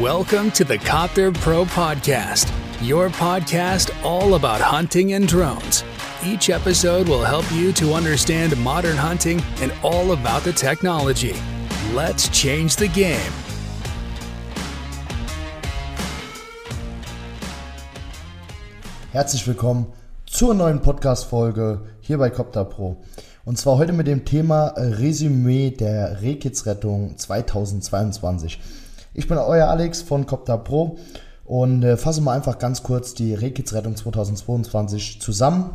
Welcome to the Copter Pro Podcast, your podcast all about hunting and drones. Each episode will help you to understand modern hunting and all about the technology. Let's change the game. Herzlich willkommen zur neuen Podcast-Folge hier bei Copter Pro. Und zwar heute mit dem Thema Resümee der Rehkitzrettung 2022. Ich bin euer Alex von Copter Pro und äh, fasse mal einfach ganz kurz die Rehkitzrettung 2022 zusammen.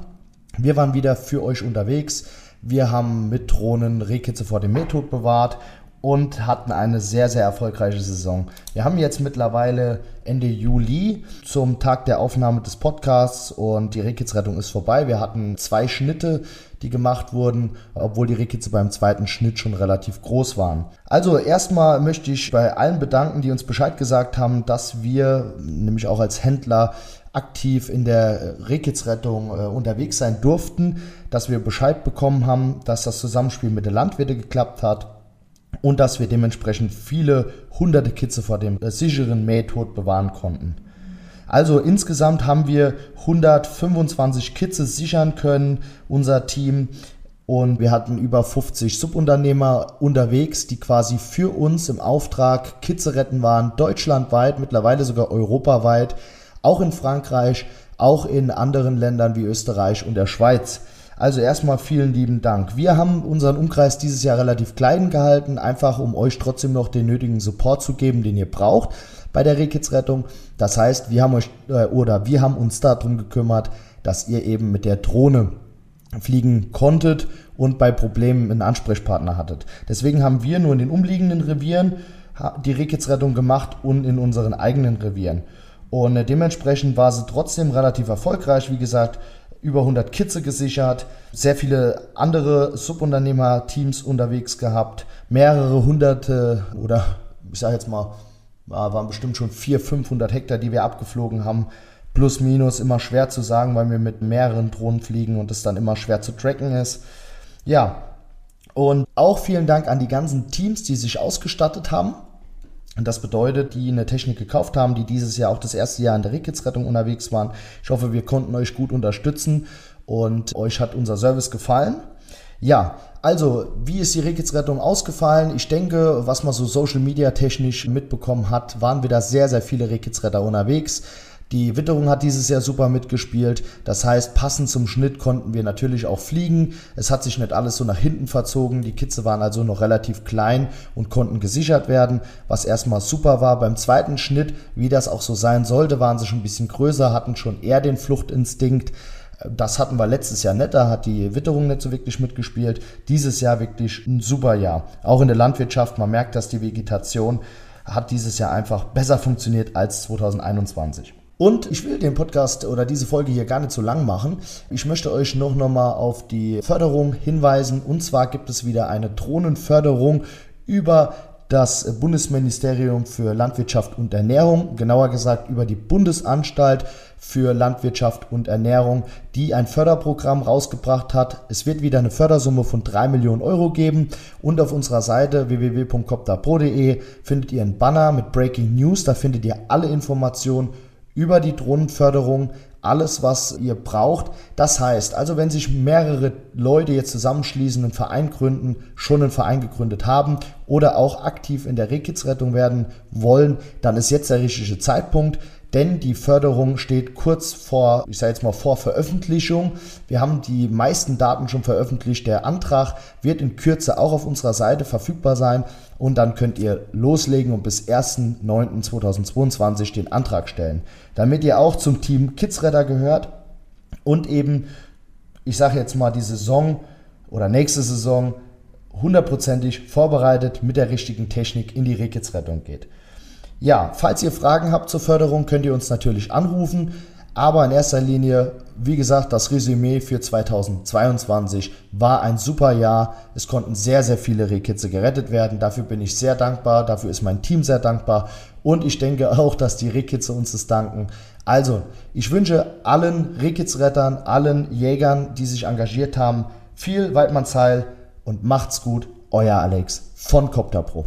Wir waren wieder für euch unterwegs. Wir haben mit Drohnen Rehkitze vor dem Mehrtod bewahrt und hatten eine sehr, sehr erfolgreiche Saison. Wir haben jetzt mittlerweile Ende Juli zum Tag der Aufnahme des Podcasts und die Rehkitzrettung ist vorbei. Wir hatten zwei Schnitte die gemacht wurden, obwohl die Rehkitze beim zweiten Schnitt schon relativ groß waren. Also erstmal möchte ich bei allen bedanken, die uns Bescheid gesagt haben, dass wir, nämlich auch als Händler, aktiv in der Rehkitzrettung äh, unterwegs sein durften, dass wir Bescheid bekommen haben, dass das Zusammenspiel mit den Landwirten geklappt hat und dass wir dementsprechend viele hunderte Kitze vor dem sicheren Mähtod bewahren konnten. Also insgesamt haben wir 125 Kitze sichern können, unser Team. Und wir hatten über 50 Subunternehmer unterwegs, die quasi für uns im Auftrag Kitze retten waren, deutschlandweit, mittlerweile sogar europaweit, auch in Frankreich, auch in anderen Ländern wie Österreich und der Schweiz. Also erstmal vielen lieben Dank. Wir haben unseren Umkreis dieses Jahr relativ klein gehalten, einfach um euch trotzdem noch den nötigen Support zu geben, den ihr braucht bei der Rehkitzrettung. Das heißt, wir haben euch äh, oder wir haben uns darum gekümmert, dass ihr eben mit der Drohne fliegen konntet und bei Problemen einen Ansprechpartner hattet. Deswegen haben wir nur in den umliegenden Revieren die Rehkitzrettung gemacht und in unseren eigenen Revieren. Und äh, dementsprechend war sie trotzdem relativ erfolgreich. Wie gesagt, über 100 Kitze gesichert, sehr viele andere Subunternehmer-Teams unterwegs gehabt, mehrere hunderte oder ich sage jetzt mal waren bestimmt schon 400, 500 Hektar, die wir abgeflogen haben. Plus, minus, immer schwer zu sagen, weil wir mit mehreren Drohnen fliegen und es dann immer schwer zu tracken ist. Ja, und auch vielen Dank an die ganzen Teams, die sich ausgestattet haben. Und das bedeutet, die eine Technik gekauft haben, die dieses Jahr auch das erste Jahr in der Rickets-Rettung unterwegs waren. Ich hoffe, wir konnten euch gut unterstützen und euch hat unser Service gefallen. Ja, also, wie ist die Rehkitzrettung ausgefallen? Ich denke, was man so Social Media technisch mitbekommen hat, waren wir da sehr, sehr viele Rehkitzretter unterwegs. Die Witterung hat dieses Jahr super mitgespielt. Das heißt, passend zum Schnitt konnten wir natürlich auch fliegen. Es hat sich nicht alles so nach hinten verzogen. Die Kitze waren also noch relativ klein und konnten gesichert werden, was erstmal super war. Beim zweiten Schnitt, wie das auch so sein sollte, waren sie schon ein bisschen größer, hatten schon eher den Fluchtinstinkt. Das hatten wir letztes Jahr nicht, da hat die Witterung nicht so wirklich mitgespielt. Dieses Jahr wirklich ein super Jahr. Auch in der Landwirtschaft, man merkt, dass die Vegetation hat dieses Jahr einfach besser funktioniert als 2021. Und ich will den Podcast oder diese Folge hier gar nicht so lang machen. Ich möchte euch noch nochmal auf die Förderung hinweisen. Und zwar gibt es wieder eine Drohnenförderung über das Bundesministerium für Landwirtschaft und Ernährung, genauer gesagt über die Bundesanstalt für Landwirtschaft und Ernährung, die ein Förderprogramm rausgebracht hat. Es wird wieder eine Fördersumme von 3 Millionen Euro geben und auf unserer Seite www.coptapro.de findet ihr einen Banner mit Breaking News, da findet ihr alle Informationen über die Drohnenförderung, alles, was ihr braucht. Das heißt, also wenn sich mehrere Leute jetzt zusammenschließen, einen Verein gründen, schon einen Verein gegründet haben oder auch aktiv in der Rehkitzrettung werden wollen, dann ist jetzt der richtige Zeitpunkt denn die Förderung steht kurz vor, ich sage jetzt mal vor Veröffentlichung. Wir haben die meisten Daten schon veröffentlicht. Der Antrag wird in Kürze auch auf unserer Seite verfügbar sein und dann könnt ihr loslegen und bis 1.9.2022 den Antrag stellen. Damit ihr auch zum Team Kidsretter gehört und eben, ich sage jetzt mal, die Saison oder nächste Saison hundertprozentig vorbereitet mit der richtigen Technik in die Rehkitzrettung geht. Ja, falls ihr Fragen habt zur Förderung, könnt ihr uns natürlich anrufen. Aber in erster Linie, wie gesagt, das Resümee für 2022 war ein super Jahr. Es konnten sehr, sehr viele Rehkitze gerettet werden. Dafür bin ich sehr dankbar. Dafür ist mein Team sehr dankbar. Und ich denke auch, dass die Rehkitze uns das danken. Also, ich wünsche allen Rehkitzrettern, allen Jägern, die sich engagiert haben, viel Weidmannsheil und macht's gut. Euer Alex von Copter Pro.